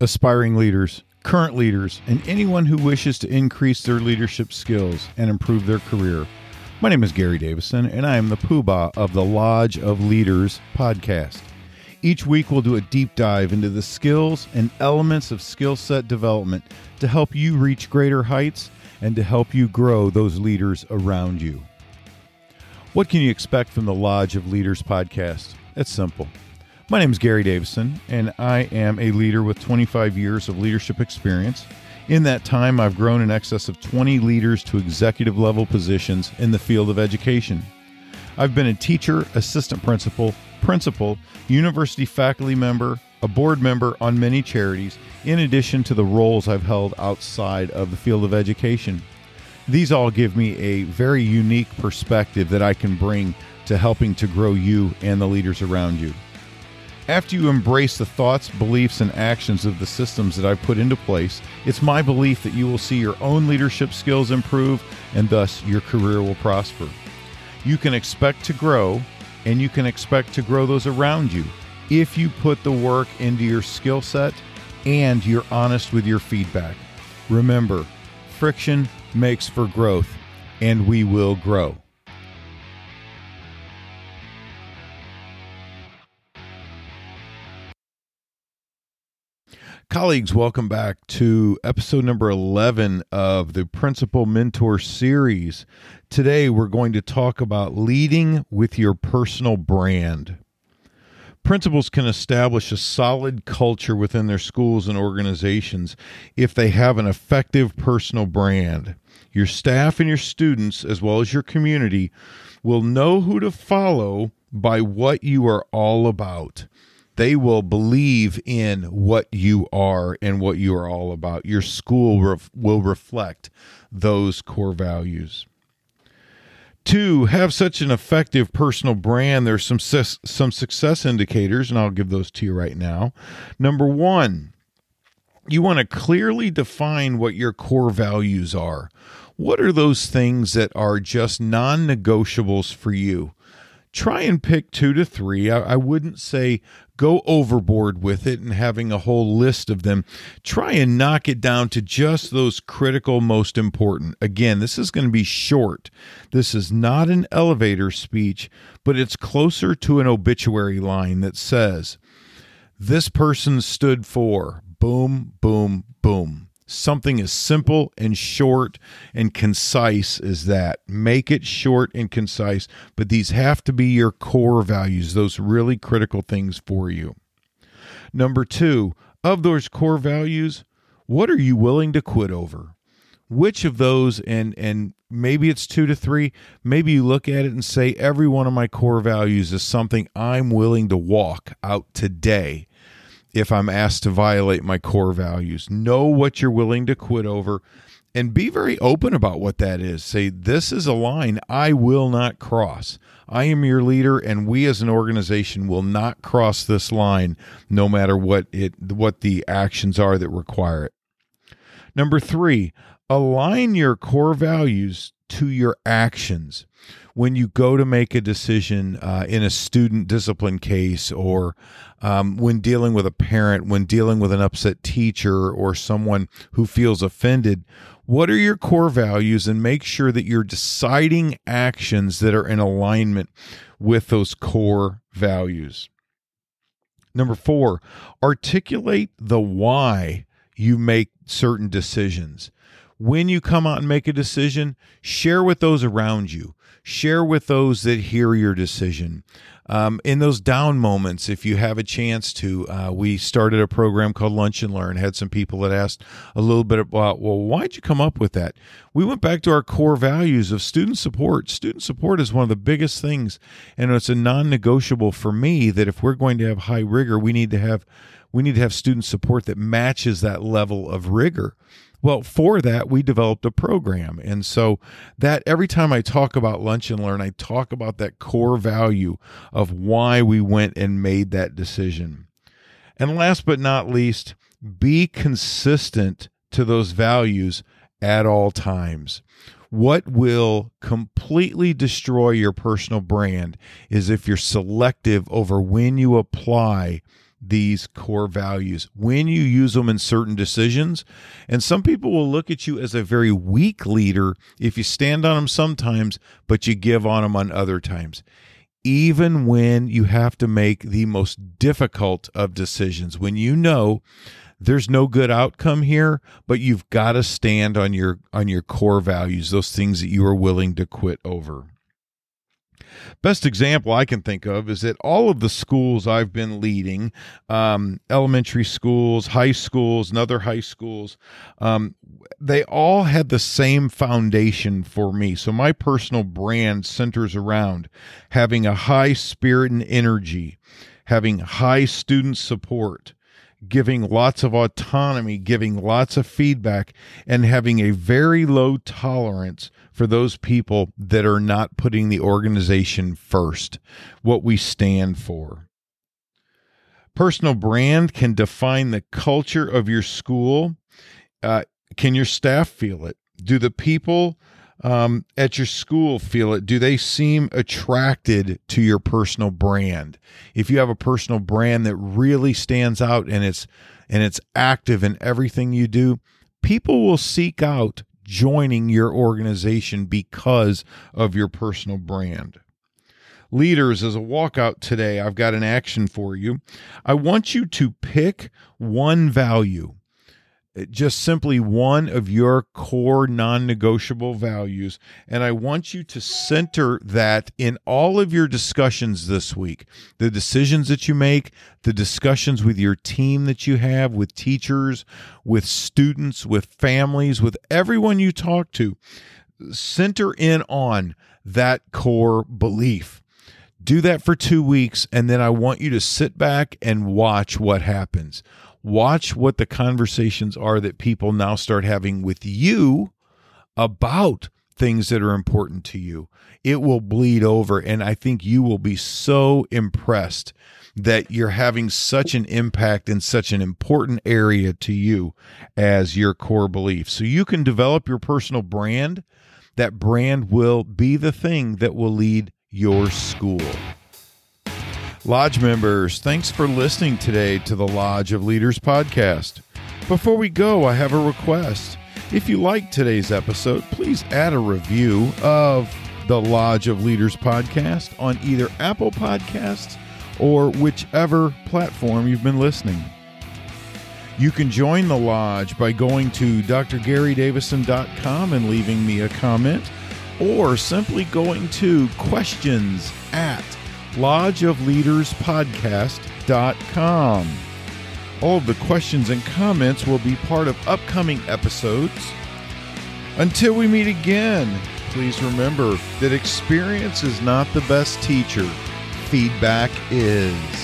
aspiring leaders, current leaders, and anyone who wishes to increase their leadership skills and improve their career. My name is Gary Davison, and I am the poobah of the Lodge of Leaders podcast. Each week, we'll do a deep dive into the skills and elements of skill set development to help you reach greater heights and to help you grow those leaders around you. What can you expect from the Lodge of Leaders podcast? It's simple. My name is Gary Davison, and I am a leader with 25 years of leadership experience. In that time, I've grown in excess of 20 leaders to executive level positions in the field of education. I've been a teacher, assistant principal, principal, university faculty member, a board member on many charities, in addition to the roles I've held outside of the field of education. These all give me a very unique perspective that I can bring to helping to grow you and the leaders around you. After you embrace the thoughts, beliefs, and actions of the systems that I've put into place, it's my belief that you will see your own leadership skills improve and thus your career will prosper. You can expect to grow and you can expect to grow those around you if you put the work into your skill set and you're honest with your feedback. Remember, friction makes for growth, and we will grow. Colleagues, welcome back to episode number 11 of the Principal Mentor series. Today, we're going to talk about leading with your personal brand. Principals can establish a solid culture within their schools and organizations if they have an effective personal brand. Your staff and your students, as well as your community, will know who to follow by what you are all about they will believe in what you are and what you are all about. Your school ref- will reflect those core values. To have such an effective personal brand, there's some some success indicators, and I'll give those to you right now. Number one, you want to clearly define what your core values are. What are those things that are just non negotiables for you? Try and pick two to three. I, I, wouldn't say go overboard with it and having a whole list of them. Try and knock it down to just those critical, most important. Again, this is going to be short. This is not an elevator speech, but it's closer to an obituary line that says, This person stood for boom, boom, boom something as simple and short and concise as that. Make it short and concise, but these have to be your core values, those really critical things for you. Number two, of those core values, what are you willing to quit over? Which of those, and and maybe it's two to three, maybe you look at it and say, every one of my core values is something I'm willing to walk out today if I'm asked to violate my core values. Know what you're willing to quit over and be very open about what that is. Say, this is a line I will not cross. I am your leader, and we as an organization will not cross this line no matter what it what the actions are that require it. Number three, align your core values to your actions. When you go to make a decision uh, in a student discipline case or um, when dealing with a parent, when dealing with an upset teacher or someone who feels offended, what are your core values? And make sure that you're deciding actions that are in alignment with those core values. Number four, articulate the why you make certain decisions when you come out and make a decision, share with those around you. Share with those that hear your decision. Um, in those down moments, if you have a chance to, uh, we started a program called Lunch and Learn. Had some people that asked a little bit about, well, why'd you come up with that? We went back to our core values of student support. Student support is one of the biggest things, and it's a non-negotiable for me that if we're going to have high rigor, we need to have we need to have student support that matches that level of rigor. Well, for that, we developed a program. And so that every time I talk about lunch and learn, I talk about that core value of why we went and made that decision. And last but not least, be consistent to those values at all times. What will completely destroy your personal brand is if you're selective over when you apply these core values when you use them in certain decisions. And some people will look at you as a very weak leader if you stand on them sometimes, but you give on them on other times. Even when you have to make the most difficult of decisions, when you know there's no good outcome here, but you've got to stand on your on your core values, those things that you are willing to quit over. Best example I can think of is that all of the schools I've been leading, um, elementary schools, high schools, and other high schools, um, they all had the same foundation for me. So my personal brand centers around having a high spirit and energy, having high student support, giving lots of autonomy, giving lots of feedback, and having a very low tolerance for those people that are not putting the organization first, what we stand for. Personal brand can define the culture of your school. Uh, can your staff feel it? Do the people um, at your school feel it? Do they seem attracted to your personal brand? If you have a personal brand that really stands out and it's and it's active in everything you do, people will seek out joining your organization because of your personal brand. Leaders, as a walkout today, I've got an action for you. I want you to pick one value just simply one of your core non negotiable values. And I want you to center that in all of your discussions this week the decisions that you make, the discussions with your team that you have, with teachers, with students, with families, with everyone you talk to. Center in on that core belief do that for two weeks and then i want you to sit back and watch what happens watch what the conversations are that people now start having with you about things that are important to you. It will bleed over. And I think you will be so impressed that you're having such an impact in such an important area to you as your core belief. So you can develop your personal brand. That brand will be the thing that will lead your school. Lodge members, thanks for listening today to the Lodge of Leaders podcast. Before we go, I have a request. If you like today's episode, please add a review of the Lodge of Leaders podcast on either Apple Podcasts or whichever platform you've been listening. You can join the Lodge by going to drgarydavison.com and leaving me a comment, or simply going to questions at lodgeofleaderspodcast.com. All of the questions and comments will be part of upcoming episodes. Until we meet again, please remember that experience is not the best teacher, feedback is.